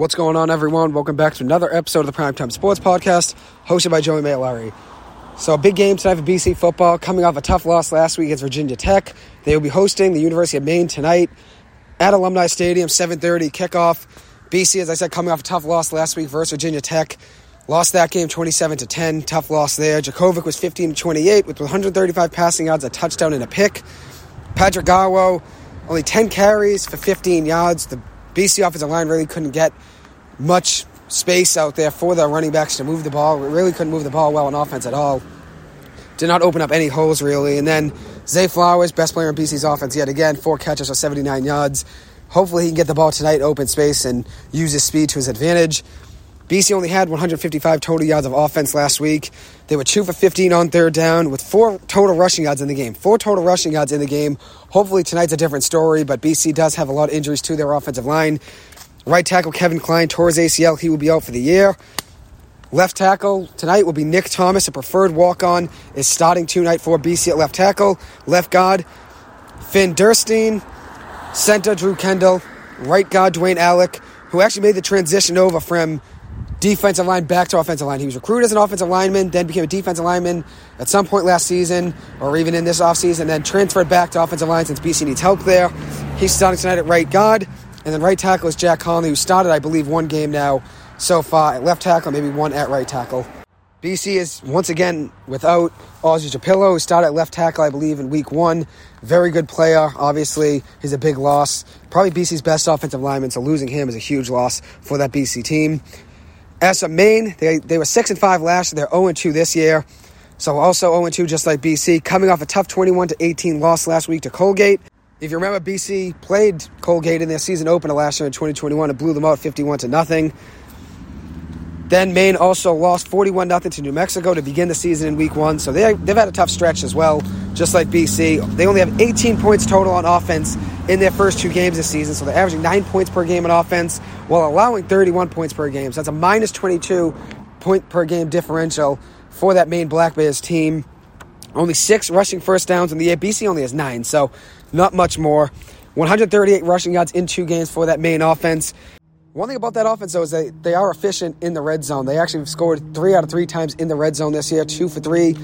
What's going on, everyone? Welcome back to another episode of the Primetime Sports Podcast, hosted by Joey Mailari. So, a big game tonight for BC football, coming off a tough loss last week against Virginia Tech. They will be hosting the University of Maine tonight at Alumni Stadium, 7:30 kickoff. BC, as I said, coming off a tough loss last week versus Virginia Tech. Lost that game 27 to 10. Tough loss there. Jurkovec was 15 to 28 with 135 passing yards, a touchdown, and a pick. Patrick Garwo, only 10 carries for 15 yards. The BC offensive line really couldn't get much space out there for the running backs to move the ball. We really couldn't move the ball well on offense at all. Did not open up any holes really. And then Zay Flowers, best player in BC's offense yet again, four catches for 79 yards. Hopefully he can get the ball tonight, open space, and use his speed to his advantage. BC only had 155 total yards of offense last week. They were 2 for 15 on third down with four total rushing yards in the game. Four total rushing yards in the game. Hopefully tonight's a different story, but BC does have a lot of injuries to their offensive line. Right tackle Kevin Klein tore his ACL. He will be out for the year. Left tackle tonight will be Nick Thomas, a preferred walk on, is starting tonight for BC at left tackle. Left guard, Finn Dirstine. Center, Drew Kendall. Right guard, Dwayne Alec, who actually made the transition over from defensive line back to offensive line. He was recruited as an offensive lineman, then became a defensive lineman at some point last season or even in this offseason, then transferred back to offensive line since BC needs help there. He's starting tonight at right guard. And then right tackle is Jack Conley, who started, I believe, one game now so far at left tackle, maybe one at right tackle. BC is once again without Ozzy Trapilo, who started at left tackle, I believe, in week one. Very good player. Obviously, he's a big loss. Probably BC's best offensive lineman, so losing him is a huge loss for that BC team. As a Maine, they, they were 6 and 5 last year. They're 0 and 2 this year. So also 0 and 2, just like BC. Coming off a tough 21 to 18 loss last week to Colgate. If you remember, BC played Colgate in their season opener last year in 2021 and blew them out 51 to nothing. Then Maine also lost 41 0 to New Mexico to begin the season in week one. So they, they've had a tough stretch as well, just like BC. They only have 18 points total on offense in their first two games this season. So they're averaging 9 points per game on offense while allowing 31 points per game. So that's a minus 22 point per game differential for that Maine Black Bears team. Only six rushing first downs in the year. BC only has nine. So not much more. 138 rushing yards in two games for that Maine offense. One thing about that offense, though, is that they are efficient in the red zone. They actually scored three out of three times in the red zone this year, two for three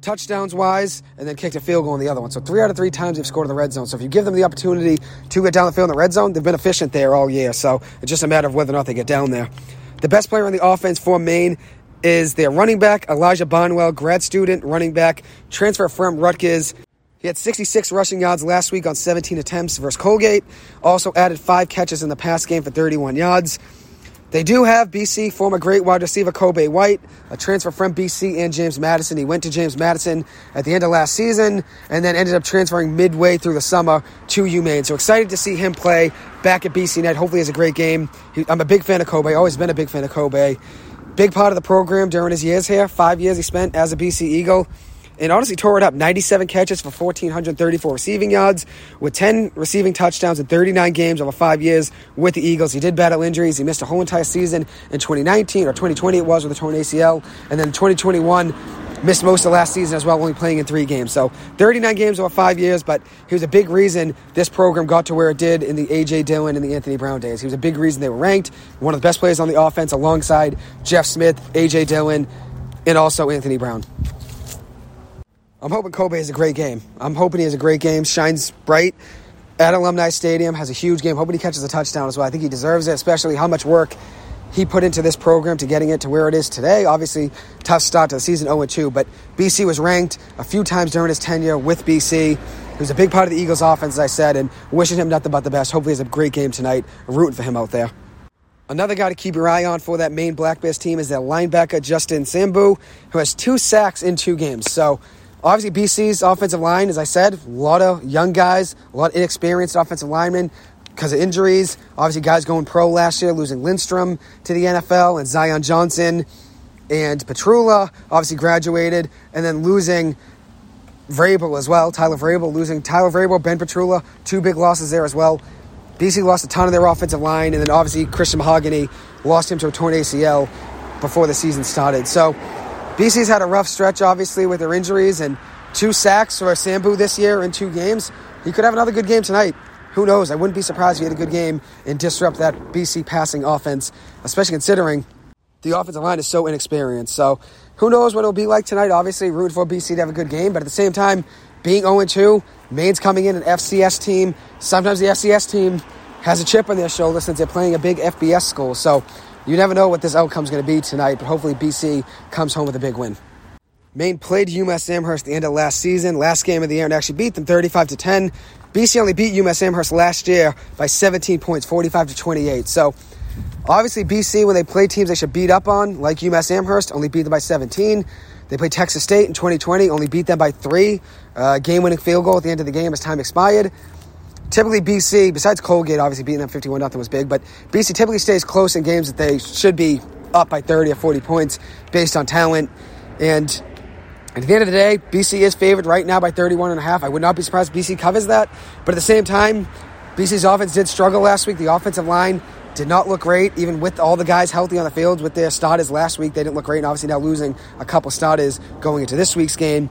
touchdowns wise, and then kicked a field goal in the other one. So three out of three times they've scored in the red zone. So if you give them the opportunity to get down the field in the red zone, they've been efficient there all year. So it's just a matter of whether or not they get down there. The best player on the offense for Maine is their running back, Elijah Barnwell, grad student running back, transfer from Rutgers. He had 66 rushing yards last week on 17 attempts versus Colgate. Also added five catches in the pass game for 31 yards. They do have BC former great wide receiver Kobay White, a transfer from BC and James Madison. He went to James Madison at the end of last season and then ended up transferring midway through the summer to UMaine. So excited to see him play back at BC Net. Hopefully, it's a great game. He, I'm a big fan of Kobay. Always been a big fan of Kobay. Big part of the program during his years here. Five years he spent as a BC Eagle and honestly tore it up. 97 catches for 1,434 receiving yards with 10 receiving touchdowns in 39 games over five years with the Eagles. He did battle injuries. He missed a whole entire season in 2019 or 2020 it was with a torn ACL. And then 2021 missed most of the last season as well, only playing in three games. So 39 games over five years, but he was a big reason this program got to where it did in the A.J. Dillon and the Anthony Brown days. He was a big reason they were ranked, one of the best players on the offense alongside Jeff Smith, A.J. Dillon, and also Anthony Brown. I'm hoping Kobay has a great game. I'm hoping he has a great game, shines bright at Alumni Stadium, has a huge game. Hoping he catches a touchdown as well. I think he deserves it, especially how much work he put into this program to getting it to where it is today. Obviously, tough start to the season 0 2, but BC was ranked a few times during his tenure with BC. He was a big part of the Eagles' offense, as I said, and wishing him nothing but the best. Hopefully, he has a great game tonight. Rooting for him out there. Another guy to keep your eye on for that main Black Bears team is that linebacker Justin Sambu, who has two sacks in two games. So Obviously, BC's offensive line, as I said, a lot of young guys, a lot of inexperienced offensive linemen because of injuries. Obviously, guys going pro last year, losing Lindstrom to the NFL, and Zion Johnson and Petrula obviously graduated, and then losing Vrabel as well. Tyler Vrabel losing Tyler Vrabel, Ben Petrula, two big losses there as well. BC lost a ton of their offensive line, and then obviously Christian Mahogany lost him to a torn ACL before the season started. So BC's had a rough stretch, obviously, with their injuries and two sacks for Sambu this year in two games. He could have another good game tonight. who knows? I wouldn't be surprised if he had a good game and disrupt that BC passing offense, especially considering the offensive line is so inexperienced. So who knows what it'll be like tonight? Obviously, rooting for BC to have a good game, but at the same time, being 0 2, Maine's coming in an FCS team. Sometimes the FCS team has a chip on their shoulder since they're playing a big FBS school. So you never know what this outcome's going to be tonight, but hopefully BC comes home with a big win. Maine played UMass Amherst the end of last season, last game of the year, and actually beat them 35 to 10. BC only beat UMass Amherst last year by 17 points, 45 to 28. So obviously BC, when they play teams they should beat up on, like UMass Amherst, only beat them by 17. They played Texas State in 2020, only beat them by three. Uh, game-winning field goal at the end of the game as time expired. Typically, BC, besides Colgate, obviously beating them 51 nothing was big, but BC typically stays close in games that they should be up by 30 or 40 points based on talent. And at the end of the day, BC is favored right now by 31 and a half. I would not be surprised if BC covers that. But at the same time, BC's offense did struggle last week. The offensive line did not look great, even with all the guys healthy on the field with their starters last week. They didn't look great, and obviously now losing a couple starters going into this week's game.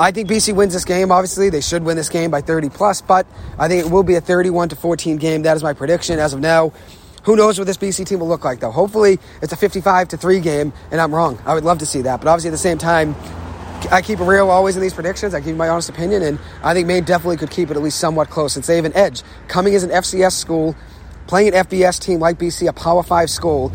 I think BC wins this game. Obviously, they should win this game by 30 plus, but I think it will be a 31 to 14 game. That is my prediction as of now. Who knows what this BC team will look like, though? Hopefully, it's a 55 to 3 game, and I'm wrong. I would love to see that. But obviously, at the same time, I keep it real always in these predictions. I give my honest opinion, and I think Maine definitely could keep it at least somewhat close and save an edge. Coming as an FCS school, playing an FBS team like BC, a Power 5 school,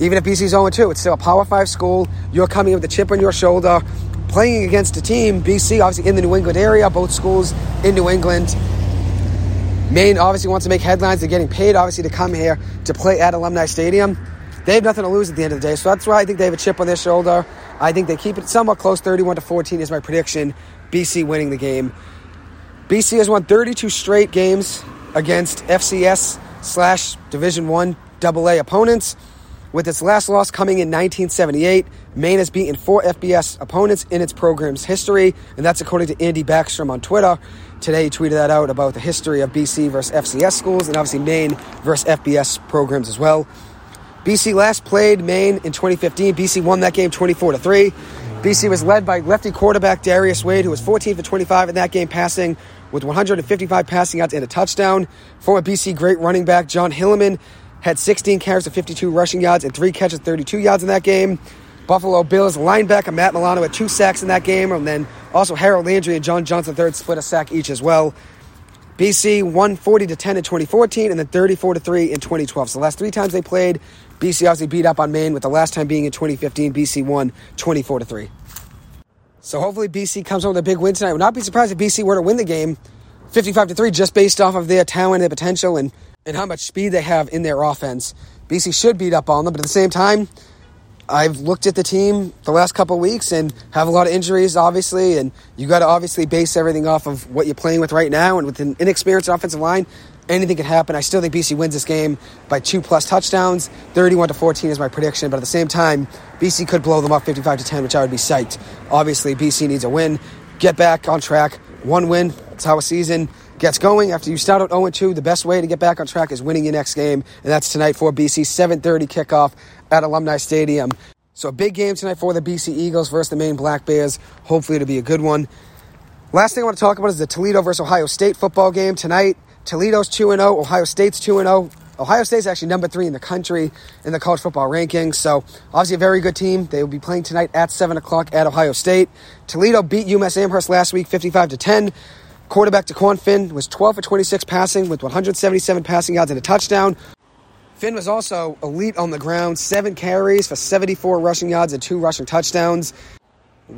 even if BC's 0 2, it's still a Power 5 school. You're coming with a chip on your shoulder, playing against a team, BC, obviously in the New England area, both schools in New England. Maine obviously wants to make headlines. They're getting paid, obviously, to come here to play at Alumni Stadium. They have nothing to lose at the end of the day, so that's why I think they have a chip on their shoulder. I think they keep it somewhat close, 31 to 14 is my prediction. BC winning the game. BC has won 32 straight games against FCS slash Division One AA opponents. With its last loss coming in 1978, Maine has beaten four FBS opponents in its program's history, and that's according to Andy Backstrom on Twitter. Today, he tweeted that out about the history of BC versus FCS schools, and obviously Maine versus FBS programs as well. BC last played Maine in 2015. BC won that game 24 to 3. BC was led by lefty quarterback Darius Wade, who was 14 for 25 in that game, passing with 155 passing yards and a touchdown. Former BC great running back Jon Hilliman had 16 carries of 52 rushing yards and three catches, 32 yards in that game. Buffalo Bills linebacker Matt Milano had two sacks in that game, and then also Harold Landry and John Johnson third split a sack each as well. BC won 40 to 10 in 2014 and then 34 to 3 in 2012. So the last three times they played, BC obviously beat up on Maine, with the last time being in 2015. BC won 24 to 3. So hopefully BC comes home with a big win tonight. Would not be surprised if BC were to win the game 55 to 3 just based off of their talent and their potential and, and how much speed they have in their offense. BC should beat up on them, but at the same time, I've looked at the team the last couple weeks and have a lot of injuries, obviously, and you got to obviously base everything off of what you're playing with right now. And with an inexperienced offensive line, anything can happen. I still think BC wins this game by two plus touchdowns. 31 to 14 is my prediction, but at the same time, BC could blow them up 55 to 10, which I would be psyched. Obviously, BC needs a win, get back on track. One win, that's how a season gets going. After you start out 0 2, the best way to get back on track is winning your next game, and that's tonight for BC 7:30 kickoff at Alumni Stadium. So a big game tonight for the BC Eagles versus the Maine Black Bears. Hopefully it'll be a good one. Last thing I want to talk about is the Toledo versus Ohio State football game tonight. Toledo's 2 0, Ohio State's 2 0. Ohio State's actually number three in the country in the college football rankings. So, obviously, a very good team. They will be playing tonight at 7 o'clock at Ohio State. Toledo beat UMass Amherst last week 55 to 10. Quarterback Dequan Finn was 12 for 26 passing with 177 passing yards and a touchdown. Finn was also elite on the ground, seven carries for 74 rushing yards and two rushing touchdowns.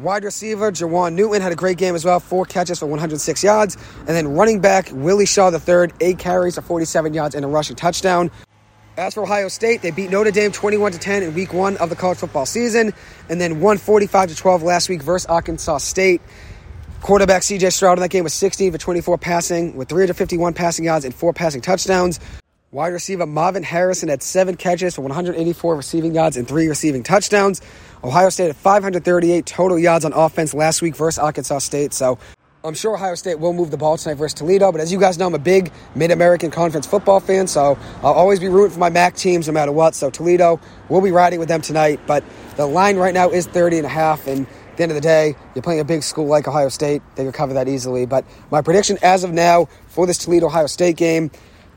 Wide receiver Jerjuan Newton had a great game as well, four catches for 106 yards. And then running back Willie Shaw III, eight carries for 47 yards and a rushing touchdown. As for Ohio State, they beat Notre Dame 21 to 10 in week one of the college football season, and then won 45 to 12 last week versus Arkansas State. Quarterback CJ Stroud in that game was 16 for 24 passing, with 351 passing yards and four passing touchdowns. Wide receiver Marvin Harrison had seven catches for 184 receiving yards and three receiving touchdowns. Ohio State at 538 total yards on offense last week versus Arkansas State. So I'm sure Ohio State will move the ball tonight versus Toledo. But as you guys know, I'm a big Mid American Conference football fan. So I'll always be rooting for my MAC teams no matter what. So Toledo, we'll be riding with them tonight. But the line right now is 30 and a half. And At the end of the day, you're playing a big school like Ohio State. They could cover that easily. But my prediction as of now for this Toledo Ohio State game,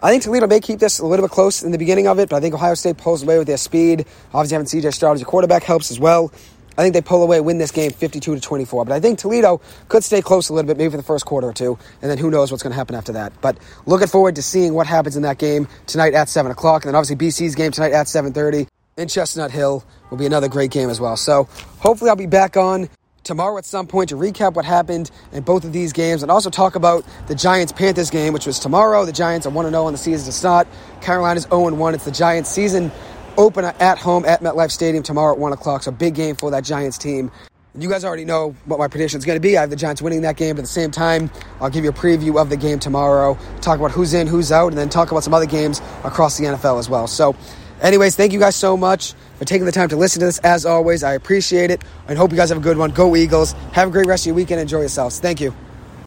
I think Toledo may keep this a little bit close in the beginning of it, but I think Ohio State pulls away with their speed. Obviously, having CJ Stroud as a quarterback helps as well. I think they pull away, win this game 52 to 24. But I think Toledo could stay close a little bit, maybe for the first quarter or two, and then who knows what's going to happen after that. But looking forward to seeing what happens in that game tonight at 7 o'clock, and then obviously BC's game tonight at 7:30 in Chestnut Hill will be another great game as well. So hopefully I'll be back on tomorrow at some point to recap what happened in both of these games and also talk about the Giants Panthers game, which was tomorrow. The Giants are 1 0 on the season. It's not. Carolina's 0 1. It's the Giants season opener at home at MetLife Stadium tomorrow at 1 o'clock. So big game for that Giants team. You guys already know what my prediction is going to be. I have the Giants winning that game, but at the same time, I'll give you a preview of the game tomorrow, talk about who's in, who's out, and then talk about some other games across the NFL as well. So, anyways, thank you guys so much for taking the time to listen to this. As always, I appreciate it and hope you guys have a good one. Go Eagles. Have a great rest of your weekend. Enjoy yourselves. Thank you.